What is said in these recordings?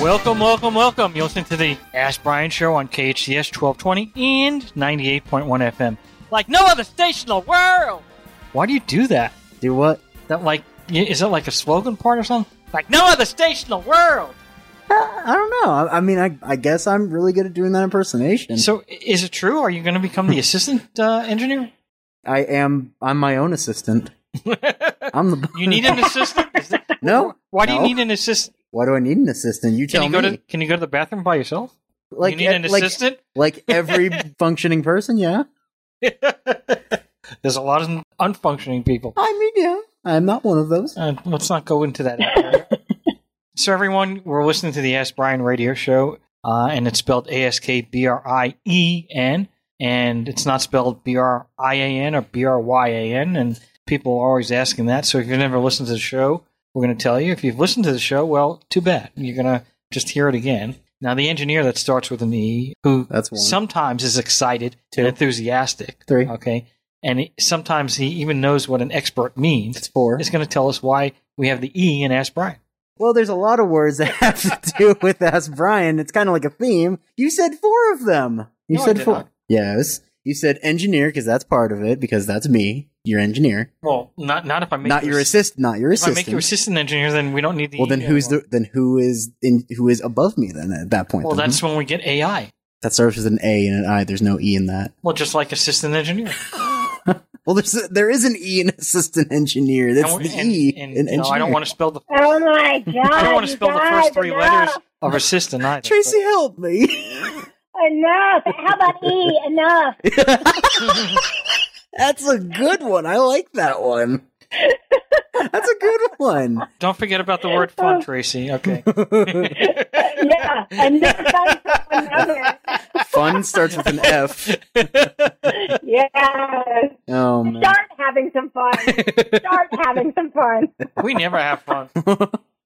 Welcome, welcome, welcome. You're listening to the Ask Brien Show on KHCS 1220 and 98.1 FM. Like no other station in the world! Why do you do that? Do what? That like, is that like a slogan part or something? Like no other station in the world! Uh, I don't know. I, I mean, I, I guess I'm really good at doing that impersonation. So, is it true? Are you going to become the assistant uh, engineer? I am. I'm my own assistant. I'm the. You need an assistant? That- no. Why do you need an assistant? Why do I need an assistant? You Can tell you go me. to Can you go to the bathroom by yourself? like you need an like, assistant? like every functioning person. Yeah. There's a lot of unfunctioning people. I mean, yeah. I'm not one of those. Uh, let's not go into that. so, everyone, we're listening to the Ask Brien radio show, uh, and it's spelled A S K B R I E N, and it's not spelled B R I A N or B R Y A N. And people are always asking that. So, if you've never listened to the show, we're going to tell you. If you've listened to the show, well, too bad. You're going to just hear it again. Now, the engineer that starts with an E, who sometimes is excited Two. and enthusiastic, Three. okay, and he, sometimes he even knows what an expert means It's four. is going to tell us why we have the E in Ask Brien. Well, there's a lot of words that have to do with Ask Brien. It's kind of like a theme. You said four of them. You No, said four. not. Yes. You said engineer because that's part of it because that's me. Your engineer, Well, not not if I make not you your ass- assist. Not your assistant. If I make your assistant engineer, then we don't need the. well, then E who's anymore. the then who is in who is above me then at that point? Well, then? that's when we get AI. that starts with an A and an I. There's no E in that. Well, just like assistant engineer. Well, there's a, there is an E in assistant engineer. That's and, the and- E and, in no, I don't want to spell the. Oh my god! I don't want to you spell the first three enough, letters of assistant either. Traci, help me. Enough! How about E? Enough! That's a good one. I like that one. That's a good one. Don't forget about the word fun, oh. Traci. Okay. yeah, And enough. Another. Fun starts with an F. Yeah. Oh man. Start having some fun. Start having some fun. we never have fun.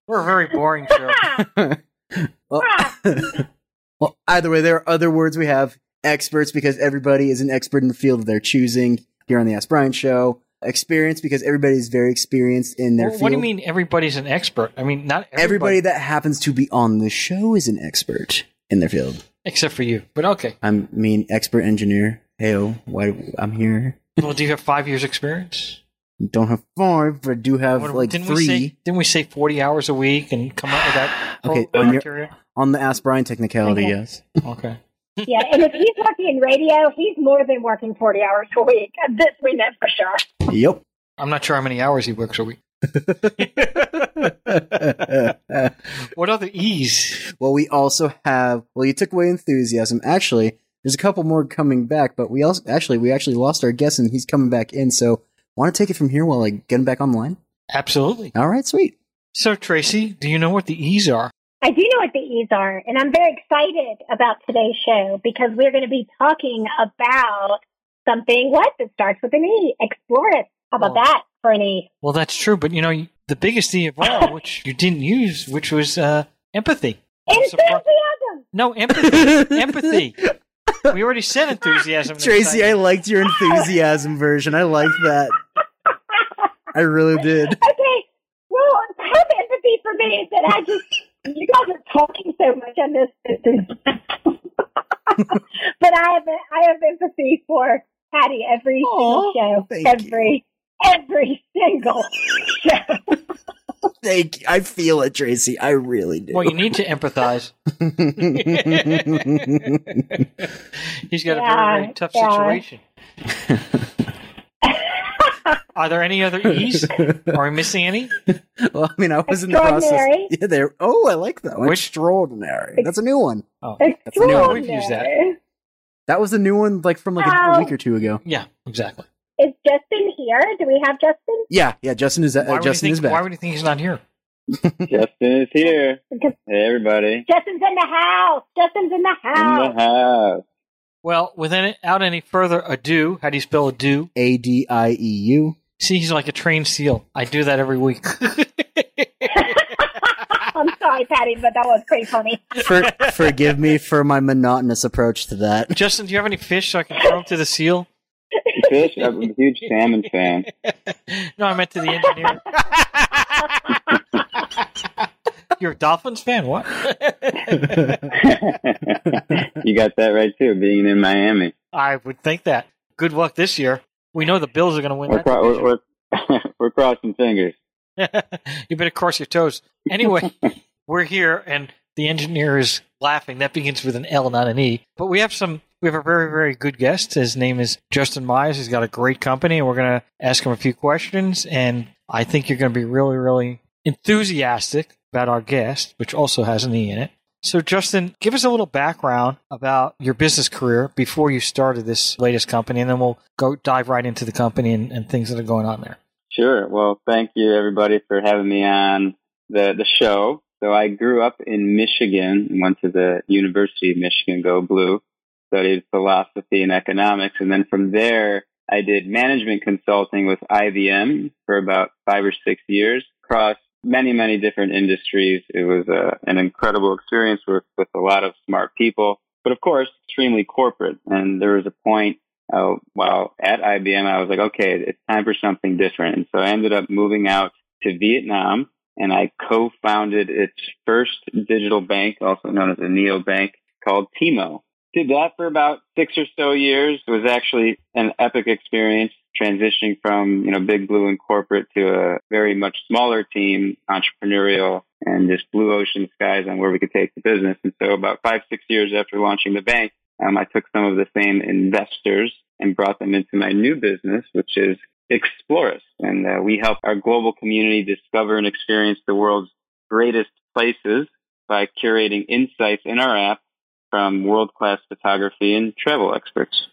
We're a very boring show. well, well, either way, there are other words we have experts because everybody is an expert in the field they're choosing here on the Ask Brien show. Experience because everybody's very experienced in their Well, field. what do you mean everybody's an expert? I mean, not Everybody everybody, that happens to be on the show is an expert in their field. except for you. But okay. I mean, expert engineer. Heyo, why I'm here. Well, do you have five years experience? Don't have five, but I do have What- like didn't three we say? Didn't we say forty hours a week and come up with that Okay, on your- on the Ask Brien technicality. Yes. Okay. Yeah, and if he's working in radio, he's more than working 40 hours a week. This we know for sure. Yep. I'm not sure how many hours he works a week. What other E's? well, we also have. Well, you took away enthusiasm. Actually, there's a couple more coming back, but we also actually we actually lost our guest, and he's coming back in. So, want to take it from here while I get him back online? Absolutely. All right, sweet. So, Traci, do you know what the E's are? I do know what the E's are, and I'm very excited about today's show because we're going to be talking about something what that starts with an E. Explorest. How about Oh. that for an E? Well, that's true, but you know, the biggest E of all, which you didn't use, which was uh, empathy. Enthusiasm. No, empathy. empathy. We already said enthusiasm. Traci, I liked your enthusiasm version. I liked that. I really did. Okay. Well, have empathy for me is that I just you guys are talking so much on this, but I have I have empathy for Patty every Aw, single show, thank every every single show. Thank you. I feel it, Traci. I really do. Well, you need to empathize. He's got a very, very tough yeah. situation. Are there any other E's? Are we missing any? well, I mean, I was in the process. Yeah, there. Oh, I like that one. Which- Extraordinary. That's a new one. Oh, That's a new one. We've used that. Extraordinary. That was a new one, like from like a, a week or two ago. yeah, exactly. Is Justin here? Do we have Justin? Yeah, yeah. Justin is uh, Why would, Justin you is think, why would you think he's not here? Justin is here. Hey, everybody. Justin's in the house. Justin's in the In house. the house. Well, without any further ado, how do you spell ado? A D I E U. See, he's like a trained seal. I do that every week. I'm sorry, Patty, but that was pretty funny. For, forgive me for my monotonous approach to that. Justin, do you have any fish so I can throw them to the seal? Fish? I'm a huge salmon fan. no, I meant to the engineer. You're a Dolphins fan? What? you got that right too, being in Miami. I would think that. Good luck this year. We know the Bills are going to win We're, that. cro- we're, we're, we're crossing fingers. you better cross your toes. Anyway, we're here, and the engineer is laughing. That begins with an L, not an E. But we have some. We have a very, very good guest. His name is Justin Myers. He's got a great company, and we're going to ask him a few questions. And I think you're going to be really, really enthusiastic about our guest, which also has an E in it. So, Justin, give us a little background about your business career before you started this latest company, and then we'll go dive right into the company and, and things that are going on there. Sure. Well, thank you everybody for having me on the, the show. So I grew up in Michigan and went to the University of Michigan, go blue, studied philosophy and economics. And then from there, I did management consulting with IBM for about five or six years across many, many different industries. It was a, an incredible experience with, with a lot of smart people, but of course, extremely corporate. And there was a point uh, while at IBM, I was like, okay, it's time for something different. And so I ended up moving out to Vietnam and I co-founded its first digital bank, also known as a neobank called Timo. Did that for about six or so years. It was actually an epic experience transitioning from, you know, big blue and corporate to a very much smaller team, entrepreneurial and just blue ocean skies on where we could take the business. And so about five, six years after launching the bank, um, I took some of the same investors and brought them into my new business, which is Explorest. And uh, we help our global community discover and experience the world's greatest places by curating insights in our app from world-class photography and travel experts.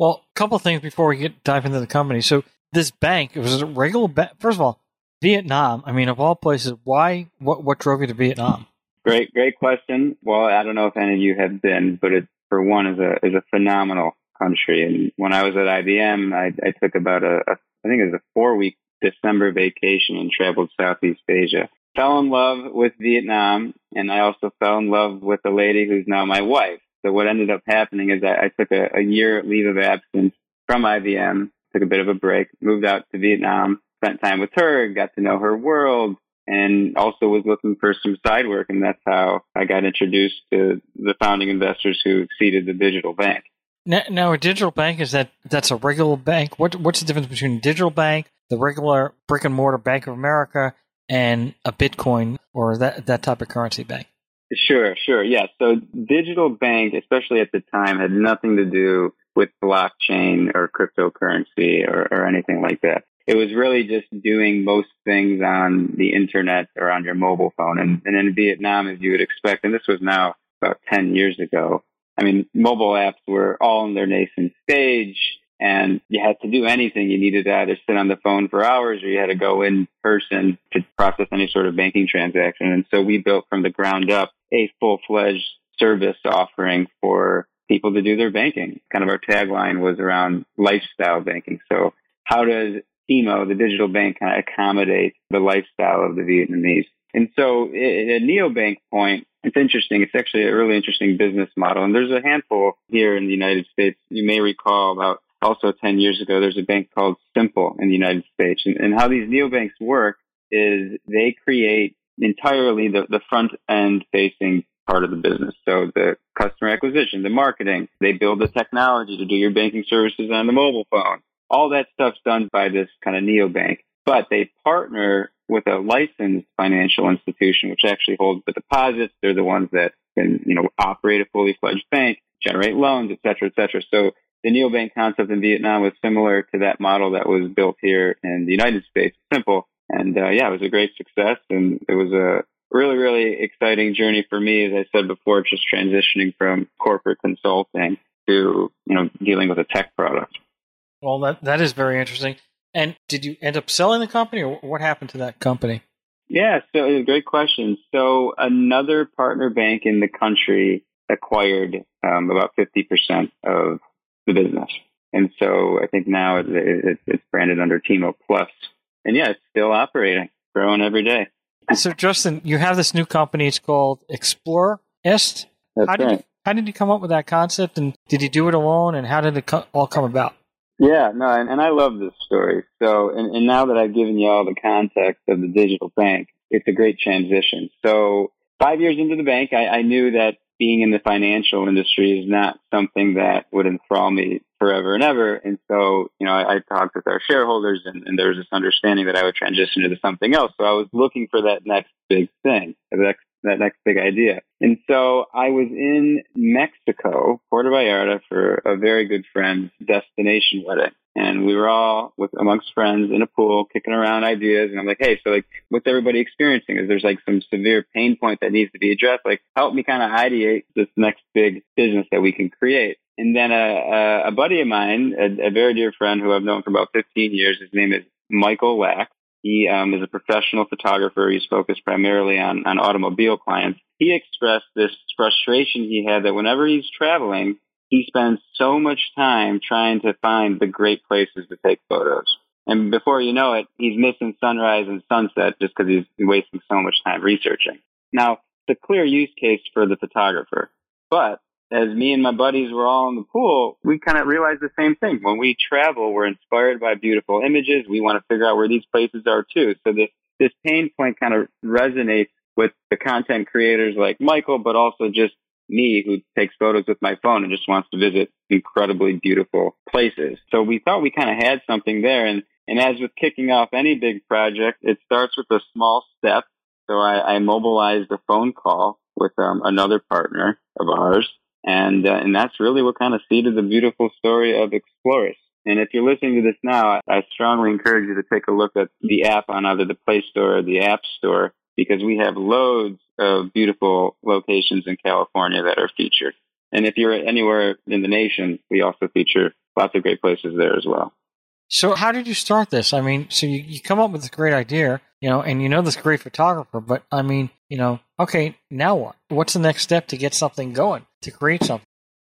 Well, a couple of things before we get dive into the company. So this bank, it was a regular bank. First of all, Vietnam. I mean, of all places, why? What? What drove you to Vietnam? Great, great question. Well, I don't know if any of you have been, but it, for one, is a is a phenomenal country. And when I was at IBM, I, I took about a, a I think it was a four week December vacation and traveled Southeast Asia. Fell in love with Vietnam, and I also fell in love with a lady who's now my wife. So what ended up happening is I, I took a, a year leave of absence from IBM, took a bit of a break, moved out to Vietnam, spent time with her, got to know her world, and also was looking for some side work. And that's how I got introduced to the founding investors who seeded the digital bank. Now, now, a digital bank is that that's a regular bank. What what's the difference between a digital bank, the regular brick and mortar Bank of America, and a Bitcoin or that that type of currency bank? Sure, sure. Yeah. So digital bank, especially at the time, had nothing to do with blockchain or cryptocurrency or, or anything like that. It was really just doing most things on the internet or on your mobile phone. And, and in Vietnam, as you would expect, and this was now about 10 years ago, I mean, mobile apps were all in their nascent stage and you had to do anything. You needed to either sit on the phone for hours or you had to go in person to process any sort of banking transaction. And so we built from the ground up a full fledged service offering for people to do their banking. Kind of our tagline was around lifestyle banking. So how does Timo, the digital bank, kind of accommodate the lifestyle of the Vietnamese? And so at neobank point, it's interesting. It's actually a really interesting business model. And there's a handful here in the United States. You may recall about also 10 years ago, there's a bank called Simple in the United States. And, and how these neobanks work is they create entirely the, the front end facing part of the business. So the customer acquisition, the marketing, they build the technology to do your banking services on the mobile phone. All that stuff's done by this kind of neobank, but they partner with a licensed financial institution, which actually holds the deposits. They're the ones that can, you know, operate a fully fledged bank, generate loans, et cetera, et cetera. So the neobank concept in Vietnam was similar to that model that was built here in the United States. Simple. And uh, yeah, it was a great success and it was a really, really exciting journey for me, as I said before, just transitioning from corporate consulting to, you know, dealing with a tech product. Well, that that is very interesting. And did you end up selling the company, or what happened to that company? Yeah, so great question. So another partner bank in the country acquired um, about 50% of the business. And so I think now it, it, it's branded under Timo Plus. And yeah, it's still operating, growing every day. So, Justin, you have this new company. It's called Explorer Est. That's how did right. you, how did you come up with that concept, and did you do it alone, and how did it co- all come about? Yeah, no, and, and I love this story. So, and, and now that I've given you all the context of the digital bank, it's a great transition. So, five years into the bank, I, I knew that being in the financial industry is not something that would enthrall me forever and ever. And so, you know, I, I talked with our shareholders and, and there was this understanding that I would transition into something else. So I was looking for that next big thing, the next that next big idea. And so I was in Mexico, Puerto Vallarta, for a very good friend's destination wedding. And we were all with amongst friends in a pool, kicking around ideas. And I'm like, hey, so like, what's everybody experiencing? Is there's like some severe pain point that needs to be addressed? Like, help me kind of ideate this next big business that we can create. And then a, a buddy of mine, a, a very dear friend who I've known for about 15 years, his name is Michael Lack. He um, is a professional photographer. He's focused primarily on, on automobile clients. He expressed this frustration he had that whenever he's traveling, he spends so much time trying to find the great places to take photos. And before you know it, he's missing sunrise and sunset just because he's wasting so much time researching. Now, it's a clear use case for the photographer. But as me and my buddies were all in the pool, we kind of realized the same thing. When we travel, we're inspired by beautiful images. We want to figure out where these places are too. So this, this pain point kind of resonates with the content creators like Michael, but also just me who takes photos with my phone and just wants to visit incredibly beautiful places. So we thought we kind of had something there. And, and as with kicking off any big project, it starts with a small step. So I, I mobilized a phone call with um, another partner of ours. And, uh, and that's really what kind of seeded the beautiful story of Explorest. And if you're listening to this now, I strongly encourage you to take a look at the app on either the Play Store or the App Store because we have loads of beautiful locations in California that are featured. And if you're anywhere in the nation, we also feature lots of great places there as well. So, how did you start this? I mean, so you, you come up with this great idea, you know, and you know this great photographer, but I mean, you know, okay, now what? What's the next step to get something going, to create something?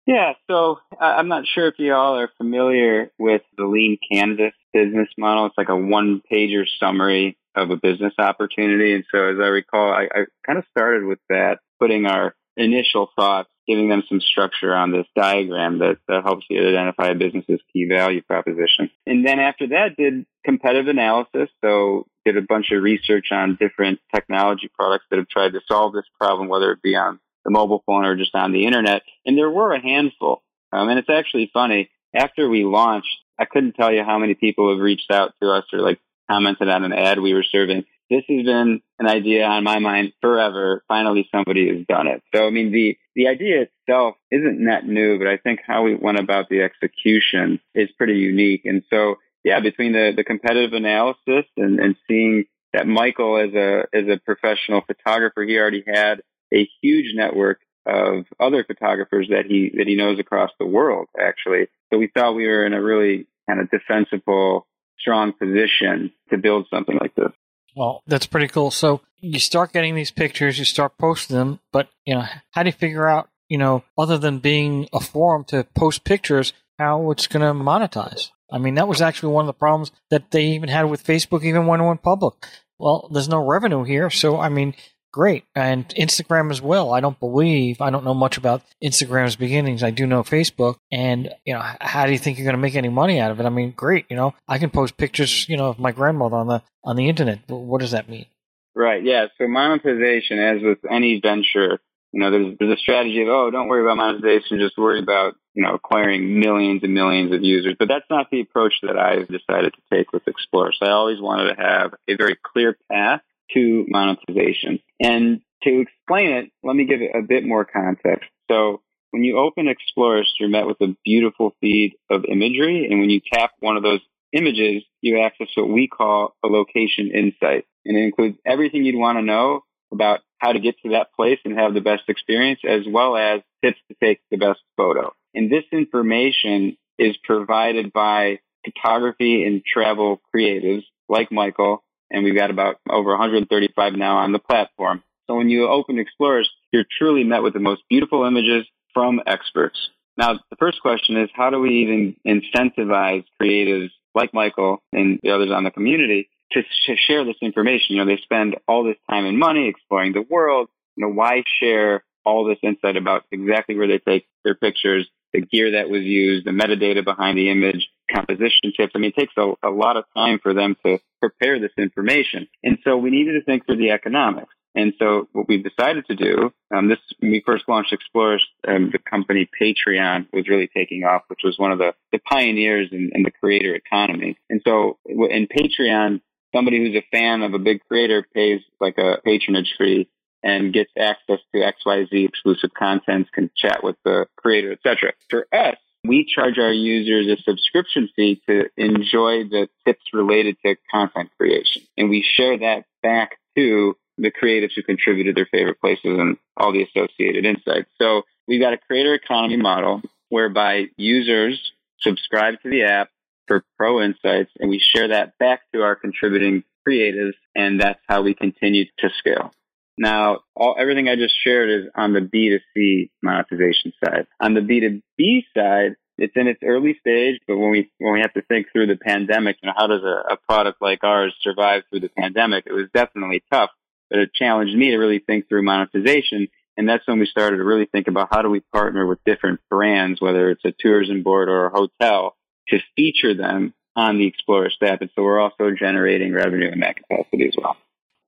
Yeah, so I'm not sure if you all are familiar with the lean canvas business model. It's like a one pager summary of a business opportunity. And so as I recall, I, I kind of started with that, putting our initial thoughts, giving them some structure on this diagram that, that helps you identify a business's key value proposition. And then after that, did competitive analysis. So did a bunch of research on different technology products that have tried to solve this problem, whether it be on the mobile phone or just on the internet. And there were a handful. Um, and it's actually funny. After we launched, I couldn't tell you how many people have reached out to us or like commented on an ad we were serving. This has been an idea on my mind forever. Finally, somebody has done it. So, I mean, the, the idea itself isn't net new, but I think how we went about the execution is pretty unique. And so, yeah, between the, the competitive analysis and, and seeing that Michael as a, as a professional photographer, he already had a huge network of other photographers that he, that he knows across the world, actually. So we thought we were in a really kind of defensible strong position to build something like this. Well, that's pretty cool. So you start getting these pictures, you start posting them, but you know, how do you figure out, you know, other than being a forum to post pictures, how it's going to monetize? I mean, that was actually one of the problems that they even had with Facebook, even when it went public. Well, there's no revenue here, so I mean, great. And Instagram as well. I don't believe, I don't know much about Instagram's beginnings. I do know Facebook. And, you know, how do you think you're going to make any money out of it? I mean, great. You know, I can post pictures, you know, of my grandmother on the, on the internet. But what does that mean? Right. Yeah. So monetization, as with any venture, you know, there's, there's a strategy of, oh, don't worry about monetization. Just worry about, you know, acquiring millions and millions of users. But that's not the approach that I've decided to take with Explorest. So I always wanted to have a very clear path to monetization. And to explain it, let me give it a bit more context. So when you open Explorest, you're met with a beautiful feed of imagery. And when you tap one of those images, you access what we call a location insight. And it includes everything you'd want to know about how to get to that place and have the best experience, as well as tips to take the best photo. And this information is provided by photography and travel creatives like Michael and we've got about over 135 now on the platform. So when you open Explorest, you're truly met with the most beautiful images from experts. Now, the first question is how do we even incentivize creatives like Michael and the others on the community to sh- share this information? You know, they spend all this time and money exploring the world. You know, why share all this insight about exactly where they take their pictures, the gear that was used, the metadata behind the image, composition tips. I mean, it takes a, a lot of time for them to prepare this information. And so we needed to think through the economics. And so what we decided to do, um, this, when we first launched Explorest, um, the company Patreon was really taking off, which was one of the, the pioneers in, in the creator economy. And so in Patreon, somebody who's a fan of a big creator pays like a patronage fee and gets access to XYZ exclusive contents, can chat with the creator, etc. For us, we charge our users a subscription fee to enjoy the tips related to content creation. And we share that back to the creatives who contributed their favorite places and all the associated insights. So we've got a creator economy model whereby users subscribe to the app for pro insights and we share that back to our contributing creatives and that's how we continue to scale. Now, all, everything I just shared is on the B2C monetization side. On the B2B side, it's in its early stage, but when we when we have to think through the pandemic, you know, how does a, a product like ours survive through the pandemic? It was definitely tough, but it challenged me to really think through monetization. And that's when we started to really think about how do we partner with different brands, whether it's a tourism board or a hotel, to feature them on the Explorest app. And so we're also generating revenue in that capacity as well.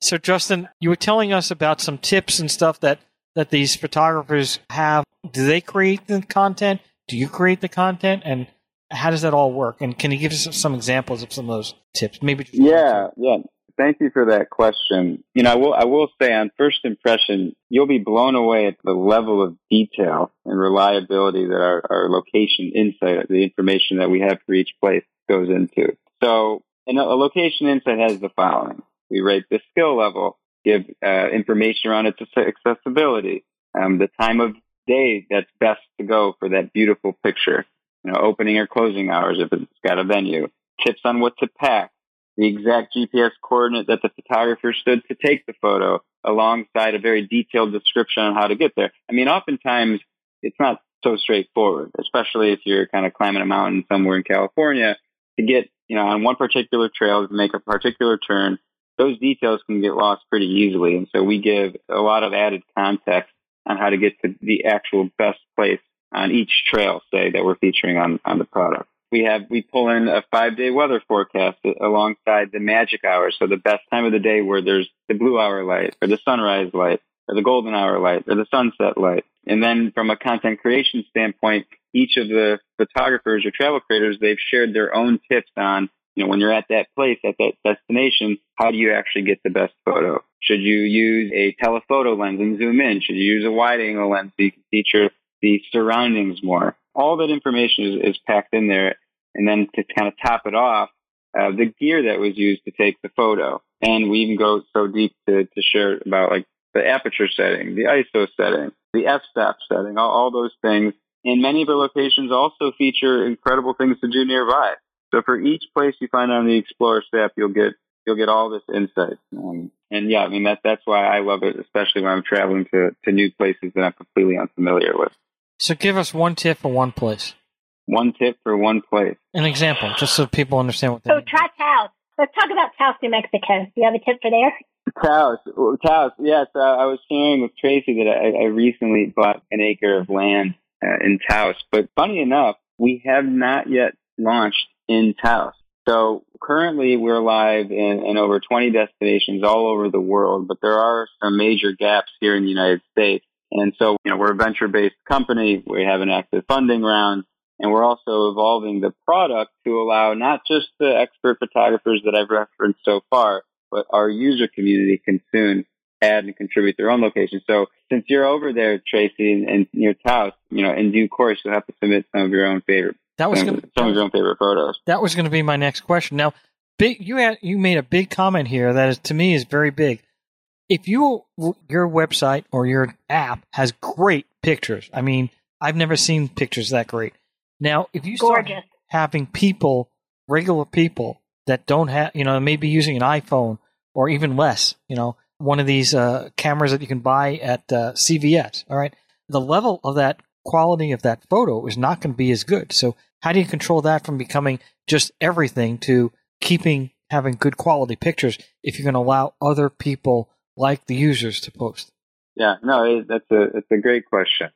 So, Justin, you were telling us about some tips and stuff that, that these photographers have. Do they create the content? Do you create the content? And how does that all work? And can you give us some examples of some of those tips? Maybe. yeah, yeah. Thank you for that question. You know, I will, I will say on first impression, you'll be blown away at the level of detail and reliability that our, our location insight, the information that we have for each place goes into. So, and a location insight has the following. We rate the skill level, give uh, information around its accessibility, um, the time of day that's best to go for that beautiful picture, you know, opening or closing hours if it's got a venue, tips on what to pack, the exact GPS coordinate that the photographer stood to take the photo, alongside a very detailed description on how to get there. I mean, oftentimes it's not so straightforward, especially if you're kind of climbing a mountain somewhere in California to get, you know, on one particular trail to make a particular turn those details can get lost pretty easily. And so we give a lot of added context on how to get to the actual best place on each trail, say, that we're featuring on, on the product. We have, we pull in a five day weather forecast alongside the magic hours. So the best time of the day where there's the blue hour light or the sunrise light or the golden hour light or the sunset light. And then from a content creation standpoint, each of the photographers or travel creators, they've shared their own tips on you know, when you're at that place, at that destination, how do you actually get the best photo? Should you use a telephoto lens and zoom in? Should you use a wide angle lens so you can feature the surroundings more? All that information is, is packed in there. And then to kind of top it off, uh, the gear that was used to take the photo. And we even go so deep to, to share about like the aperture setting, the ISO setting, the f-stop setting, all, all those things. And many of the locations also feature incredible things to do nearby. So for each place you find on the Explorest app, you'll get you'll get all this insight. Um, and yeah, I mean that that's why I love it, especially when I'm traveling to to new places that I'm completely unfamiliar with. So give us one tip for one place. One tip for one place. An example, just so people understand what. So mean. try Taos. Let's talk about Taos, New Mexico. Do you have a tip for there? Taos, Taos. Yes, uh, I was sharing with Traci that I, I recently bought an acre of land uh, in Taos. But funny enough, we have not yet launched in Taos. So currently we're live in, in, over 20 destinations all over the world, but there are some major gaps here in the United States. And so, you know, we're a venture-based company. We have an active funding round and we're also evolving the product to allow not just the expert photographers that I've referenced so far, but our user community can soon add and contribute their own location. So since you're over there, Traci, and, and near Taos, you know, in due course, you'll have to submit some of your own favorite that was gonna, some of your own favorite photos. That was going to be my next question. Now, big, you had, you made a big comment here that is to me is very big. If you your website or your app has great pictures, I mean, I've never seen pictures that great. Now, if you start Gorgeous. having people, regular people that don't have, you know, maybe using an iPhone or even less, you know, one of these uh, cameras that you can buy at uh, CVS. All right, the level of that quality of that photo is not going to be as good. So how do you control that from becoming just everything to keeping having good quality pictures if you're going to allow other people like the users to post? Yeah, no, that's a it's a great question.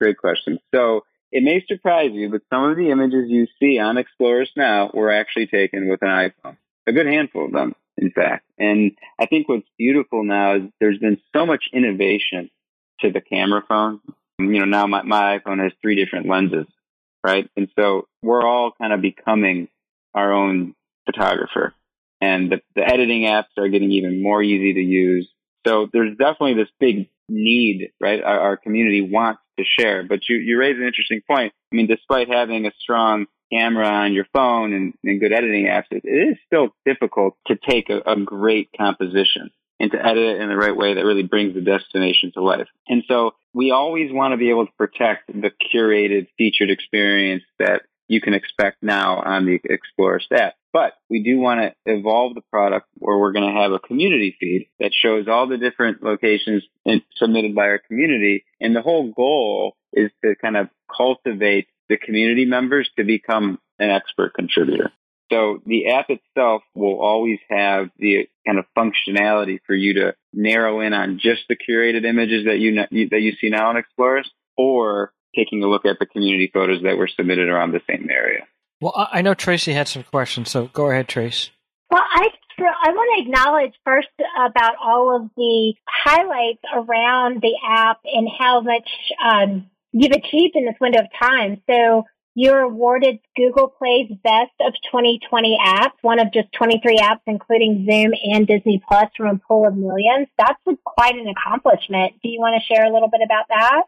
Great question. So it may surprise you, but some of the images you see on Explorest now were actually taken with an iPhone. A good handful of them, in fact. And I think what's beautiful now is there's been so much innovation to the camera phone. You know, now my, my iPhone has three different lenses, right? And so we're all kind of becoming our own photographer. And the, the editing apps are getting even more easy to use. So there's definitely this big need, right? Our, our community wants to share. But you, you raise an interesting point. I mean, despite having a strong camera on your phone and, and good editing apps, it, it is still difficult to take a, a great composition and to edit it in the right way that really brings the destination to life. And so we always want to be able to protect the curated featured experience that you can expect now on the Explorest app. But we do want to evolve the product where we're going to have a community feed that shows all the different locations submitted by our community. And the whole goal is to kind of cultivate the community members to become an expert contributor. So the app itself will always have the kind of functionality for you to narrow in on just the curated images that you, that you see now in Explorest or taking a look at the community photos that were submitted around the same area. Well, I know Traci had some questions, so go ahead, Trace. Well, I I want to acknowledge first about all of the highlights around the app and how much um, you've achieved in this window of time. So you're awarded Google Play's Best of 2020 apps, one of just 23 apps, including Zoom and Disney Plus from a pool of millions. That's quite an accomplishment. Do you want to share a little bit about that?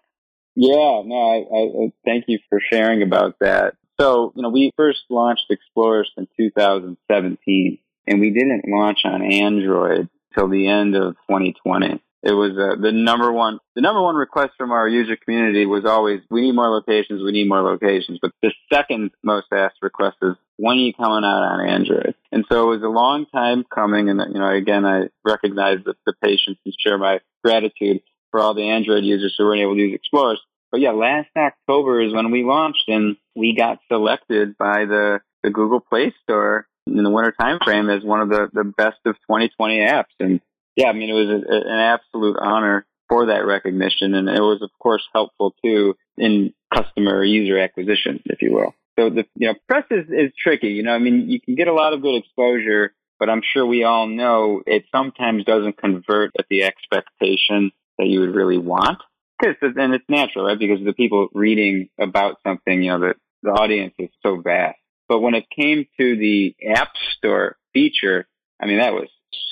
Yeah, no, I, I, thank you for sharing about that. So, you know, we first launched Explorest in 2017, and we didn't launch on Android till the end of 2020. It was uh, the number one, the number one request from our user community was always, we need more locations, we need more locations. But the second most asked request is, when are you coming out on Android? And so it was a long time coming. And, you know, again, I recognize the, the patience and share my gratitude for all the Android users who were able to use Explorest. But yeah, last October is when we launched and we got selected by the, the Google Play Store in the winter time frame as one of the, the best of 2020 apps. And yeah, I mean, it was a, an absolute honor for that recognition. And it was, of course, helpful too in customer user acquisition, if you will. So the, you know, press is, is tricky. You know, I mean, you can get a lot of good exposure, but I'm sure we all know it sometimes doesn't convert at the expectation that you would really want. Because then it's natural, right? Because the people reading about something, you know, the, the audience is so vast. But when it came to the App Store feature, I mean, that was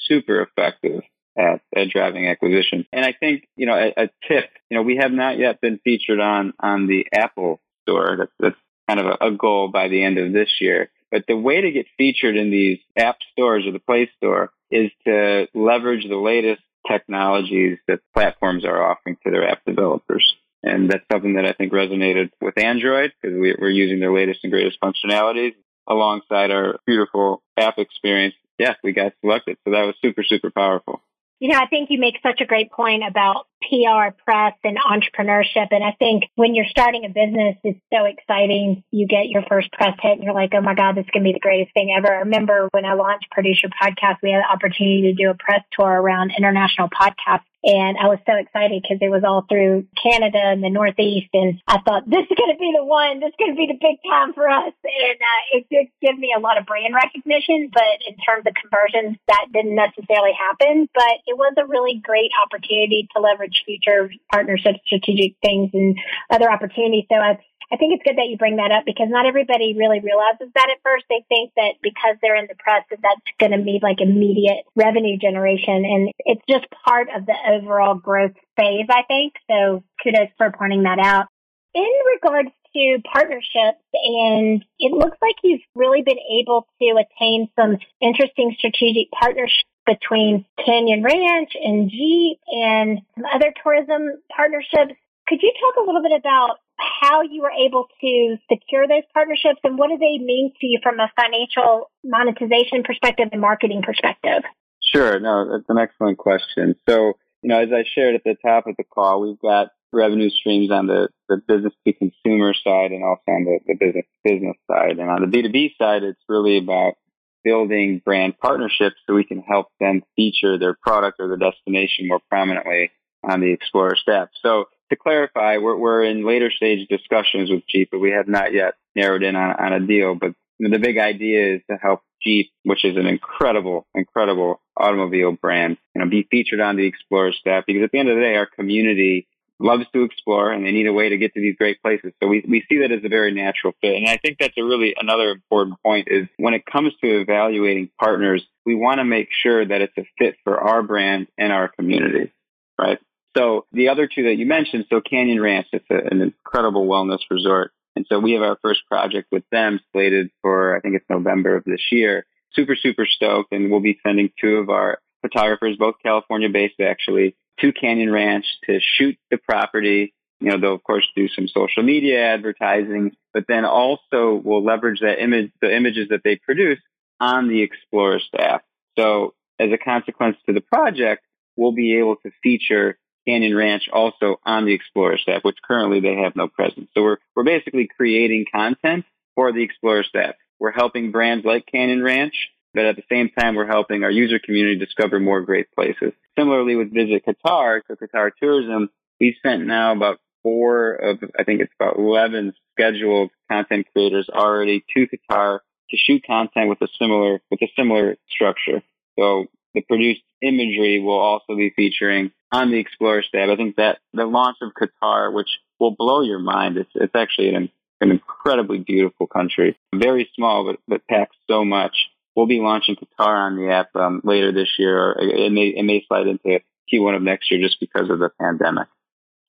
super effective at, driving acquisition. And I think, you know, a, a, tip, you know, we have not yet been featured on, on the Apple Store. That's, that's kind of a, a goal by the end of this year. But the way to get featured in these app stores or the Play Store is to leverage the latest technologies that platforms are offering to their app developers. And that's something that I think resonated with Android because we, are using their latest and greatest functionalities alongside our beautiful app experience. Yeah, we got selected. So that was super, super powerful. You know, I think you make such a great point about PR, press, and entrepreneurship. And I think when you're starting a business, it's so exciting. You get your first press hit and you're like, oh my God, this is going to be the greatest thing ever. I remember when I launched Producer Podcast, we had the opportunity to do a press tour around international podcasts and I was so excited because it was all through Canada and the Northeast. And I thought, this is going to be the one. This is going to be the big time for us. And uh, it did give me a lot of brand recognition. But in terms of conversions, that didn't necessarily happen. But it was a really great opportunity to leverage future partnerships, strategic things, and other opportunities. So I I think it's good that you bring that up because not everybody really realizes that at first. They think that because they're in the press that that's going to be like immediate revenue generation. And it's just part of the overall growth phase, I think. So kudos for pointing that out. In regards to partnerships, and it looks like you've really been able to attain some interesting strategic partnerships between Canyon Ranch and Jeep and other tourism partnerships. Could you talk a little bit about how you were able to secure those partnerships and what do they mean to you from a financial monetization perspective and marketing perspective? Sure. No, that's an excellent question. So, you know, as I shared at the top of the call, we've got revenue streams on the, the business to consumer side and also on the, the business business side. And on the B2B side, it's really about building brand partnerships so we can help them feature their product or their destination more prominently on the Explorest app. So to clarify, we're, we're in later stage discussions with Jeep, but we have not yet narrowed in on, on a deal. But the big idea is to help Jeep, which is an incredible, incredible automobile brand, you know, be featured on the Explorest app because at the end of the day, our community loves to explore and they need a way to get to these great places. So we, we see that as a very natural fit. And I think that's a really another important point is when it comes to evaluating partners, we want to make sure that it's a fit for our brand and our community, right? So the other two that you mentioned, so Canyon Ranch, it's a, an incredible wellness resort. And so we have our first project with them slated for, I think it's November of this year. Super, super stoked. And we'll be sending two of our photographers, both California based actually, to Canyon Ranch to shoot the property. You know, they'll of course do some social media advertising, but then also will leverage that image, the images that they produce on the Explorest app. So as a consequence to the project, we'll be able to feature Canyon Ranch also on the Explorest app, which currently they have no presence. So we're, we're basically creating content for the Explorest app. We're helping brands like Canyon Ranch but at the same time, we're helping our user community discover more great places. Similarly with Visit Qatar, so Qatar Tourism, we've sent now about four of, I think it's about 11 scheduled content creators already to Qatar to shoot content with a similar, with a similar structure. So the produced imagery will also be featuring on the Explorest app. I think that the launch of Qatar, which will blow your mind, it's, it's actually an, an incredibly beautiful country. Very small, but, but packs so much we'll be launching Qatar on the app um, later this year. Or it may it may slide into Q1 of next year just because of the pandemic.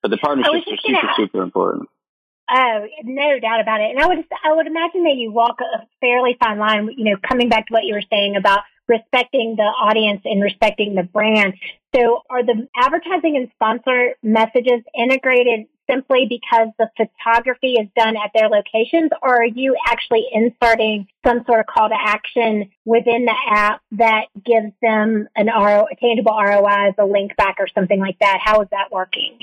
But the partnerships are super super important. Oh, no doubt about it. And I would I would imagine that you walk a fairly fine line. You know, coming back to what you were saying about respecting the audience and respecting the brand. So, are the advertising and sponsor messages integrated simply because the photography is done at their locations, or are you actually inserting some sort of call to action within the app that gives them an RO, a tangible ROI, as a link back, or something like that? How is that working?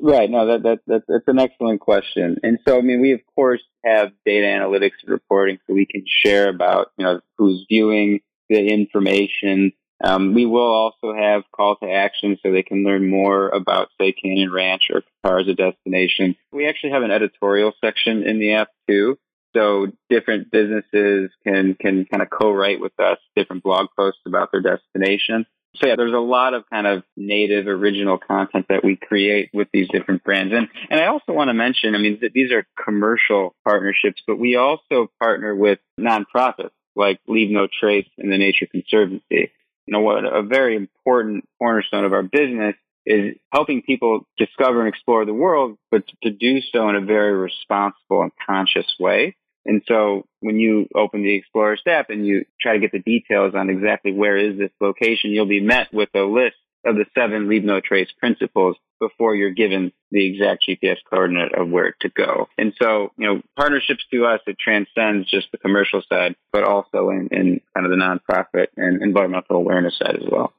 Right. No, that, that, that, that's an excellent question. And so, I mean, we of course have data analytics and reporting so we can share about, you know, who's viewing the information, um, we will also have call to action so they can learn more about, say, Canyon Ranch or Qatar as a destination. We actually have an editorial section in the app too. So different businesses can, can kind of co-write with us different blog posts about their destination. So yeah, there's a lot of kind of native original content that we create with these different brands. And, and I also want to mention, I mean, th- these are commercial partnerships, but we also partner with nonprofits like Leave No Trace and the Nature Conservancy you know, what a very important cornerstone of our business is helping people discover and explore the world, but to do so in a very responsible and conscious way. And so when you open the Explorest app and you try to get the details on exactly where is this location, you'll be met with a list of the seven leave no trace principles before you're given the exact GPS coordinate of where to go. And so, you know, partnerships to us, it transcends just the commercial side, but also in, in kind of the nonprofit and environmental awareness side as well.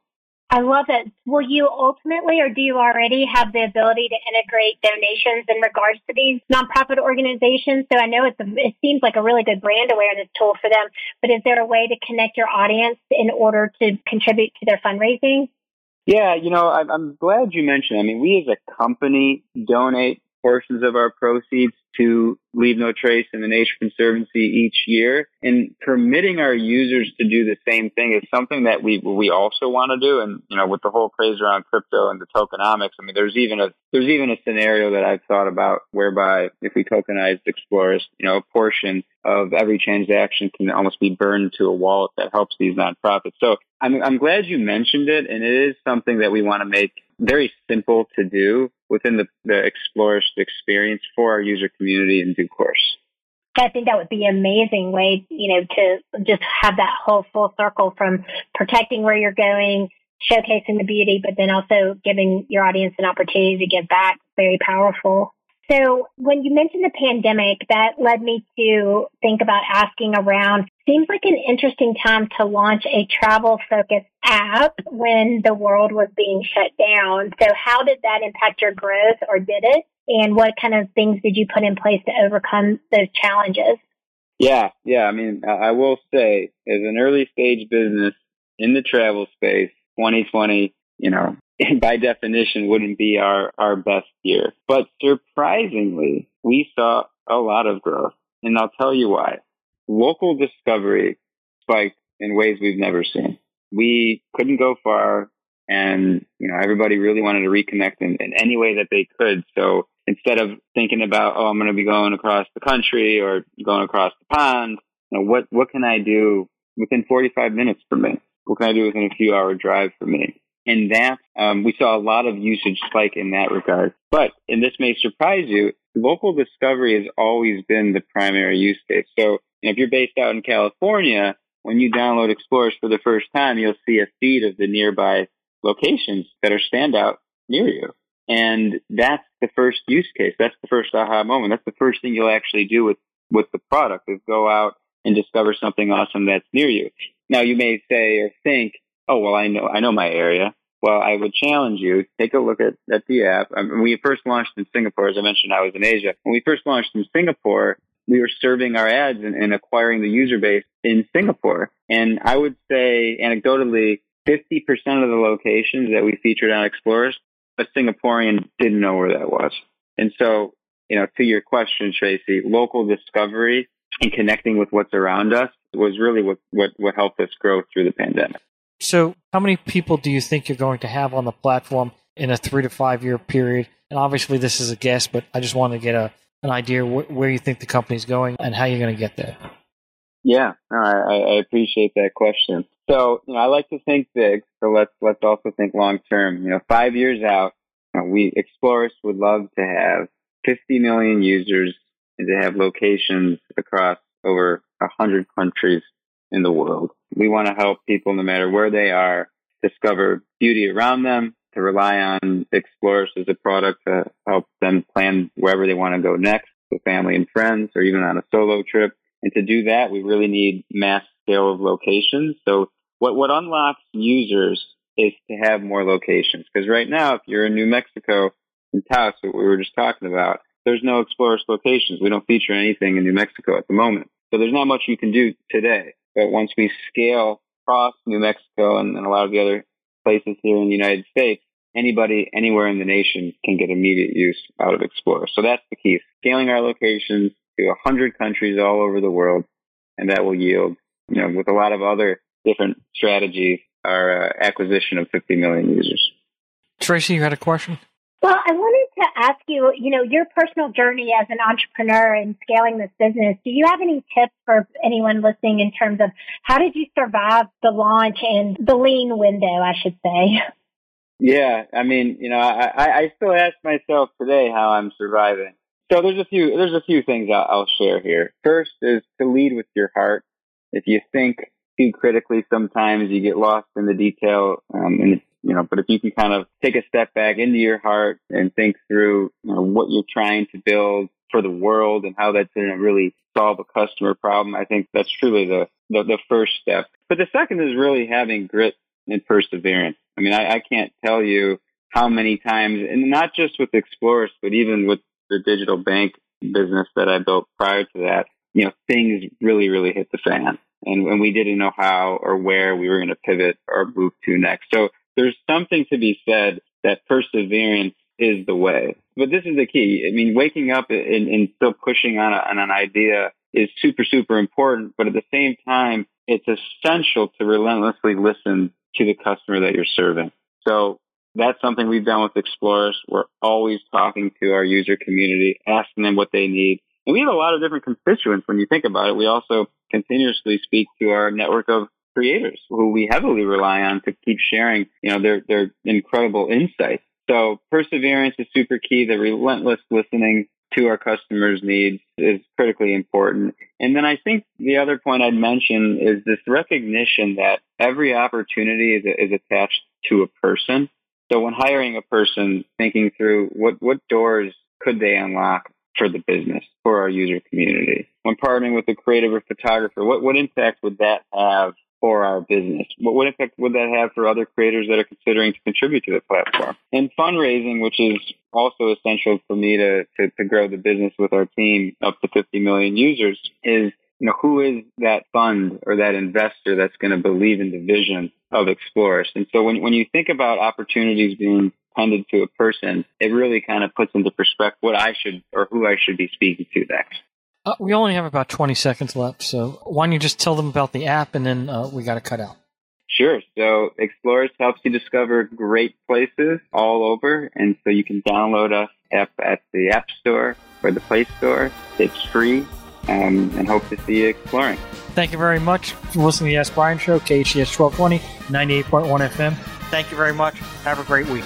I love it. Will you ultimately, or do you already have the ability to integrate donations in regards to these nonprofit organizations? So I know it's a, it seems like a really good brand awareness tool for them, but is there a way to connect your audience in order to contribute to their fundraising? Yeah, you know, I'm, glad you mentioned. I mean, we as a company donate portions of our proceeds to Leave No Trace and the Nature Conservancy each year. And permitting our users to do the same thing is something that we we also want to do. And you know, with the whole craze around crypto and the tokenomics, I mean, there's even a there's even a scenario that I've thought about whereby if we tokenized Explorest, you know, a portion of every transaction can almost be burned to a wallet that helps these nonprofits. So I'm I'm glad you mentioned it, and it is something that we want to make very simple to do within the, the Explorest experience for our user community in due course. I think that would be an amazing way, you know, to just have that whole full circle from protecting where you're going, showcasing the beauty, but then also giving your audience an opportunity to give back. Very powerful. So when you mentioned the pandemic, that led me to think about asking around. Seems like an interesting time to launch a travel focused app when the world was being shut down. So how did that impact your growth or did it? And what kind of things did you put in place to overcome those challenges? Yeah, yeah. I mean, I will say, as an early stage business in the travel space, 2020, you know, by definition wouldn't be our, our best year. But surprisingly, we saw a lot of growth. And I'll tell you why. Local discovery spiked in ways we've never seen. We couldn't go far and, you know, everybody really wanted to reconnect in, in any way that they could. So instead of thinking about, oh, I'm going to be going across the country or going across the pond, you know, what, what can I do within 45 minutes for me? What can I do within a few hour drive for me? And that, um, we saw a lot of usage spike in that regard. But, and this may surprise you, local discovery has always been the primary use case. So if you're based out in California, when you download Explorest for the first time, you'll see a feed of the nearby locations that are standout near you. And that's the first use case. That's the first aha moment. That's the first thing you'll actually do with, with the product is go out and discover something awesome that's near you. Now you may say or think, oh, well, I know, I know my area. Well, I would challenge you, take a look at, at the app. I um, mean, we first launched in Singapore, as I mentioned, I was in Asia. When we first launched in Singapore, we were serving our ads and, and acquiring the user base in Singapore. And I would say anecdotally, 50% of the locations that we featured on Explorest, a Singaporean didn't know where that was. And so, you know, to your question, Traci, local discovery and connecting with what's around us was really what, what, what helped us grow through the pandemic. So, how many people do you think you're going to have on the platform in a three to five year period? And obviously, this is a guess, but I just want to get a an idea wh- where you think the company's going and how you're going to get there. Yeah, I, I appreciate that question. So, you know, I like to think big, so let's let's also think long term. You know, five years out, you know, we Explorest would love to have 50 million users and to have locations across over 100 countries in the world. We want to help people, no matter where they are, discover beauty around them, to rely on Explorest as a product to help them plan wherever they want to go next with family and friends or even on a solo trip. And to do that, we really need mass scale of locations. So what, what unlocks users is to have more locations. Because right now, if you're in New Mexico, in Taos, what we were just talking about, there's no Explorest locations. We don't feature anything in New Mexico at the moment. So there's not much you can do today. But once we scale across New Mexico and, and a lot of the other places here in the United States, anybody anywhere in the nation can get immediate use out of Explorest. So that's the key. Scaling our locations to 100 countries all over the world, and that will yield, you know, with a lot of other different strategies, our uh, acquisition of 50 million users. Traci, you had a question? Well, I wanted to ask you, you know, your personal journey as an entrepreneur and scaling this business. Do you have any tips for anyone listening in terms of how did you survive the launch and the lean window, I should say? Yeah, I mean, you know, I, I still ask myself today how I'm surviving. So there's a few there's a few things I'll, I'll share here. First is to lead with your heart. If you think too critically, sometimes you get lost in the detail, um, and you know. But if you can kind of take a step back into your heart and think through you know, what you're trying to build for the world and how that's going to really solve a customer problem, I think that's truly the, the the first step. But the second is really having grit and perseverance. I mean, I, I can't tell you how many times, and not just with Explorest, but even with the digital bank business that I built prior to that, you know, things really, really hit the fan. And, and we didn't know how or where we were going to pivot or move to next. So there's something to be said that perseverance is the way. But this is the key. I mean, waking up and, and still pushing on, a, on an idea is super, super important. But at the same time, it's essential to relentlessly listen to the customer that you're serving. So that's something we've done with Explorest. We're always talking to our user community, asking them what they need. And we have a lot of different constituents when you think about it. We also continuously speak to our network of creators who we heavily rely on to keep sharing, you know, their, their incredible insights. So perseverance is super key. The relentless listening to our customers' needs is critically important. And then I think the other point I'd mention is this recognition that every opportunity is, is attached to a person. So when hiring a person, thinking through what, what doors could they unlock for the business, for our user community? When partnering with a creative or photographer, what, what impact would that have for our business? What, what impact would that have for other creators that are considering to contribute to the platform? And fundraising, which is also essential for me to, to, to grow the business with our team up to 50 million users, is you know, who is that fund or that investor that's going to believe in the vision of Explorest? And so when, when you think about opportunities being handed to a person, it really kind of puts into perspective what I should or who I should be speaking to next. Uh, we only have about 20 seconds left, so why don't you just tell them about the app and then uh, we got to cut out. Sure. So Explorest helps you discover great places all over. And so you can download us app at the App Store or the Play Store. It's free um, and hope to see you exploring. Thank you very much for listening to the Ask Brien Show, KHTS 1220, 98.1 FM. Thank you very much. Have a great week.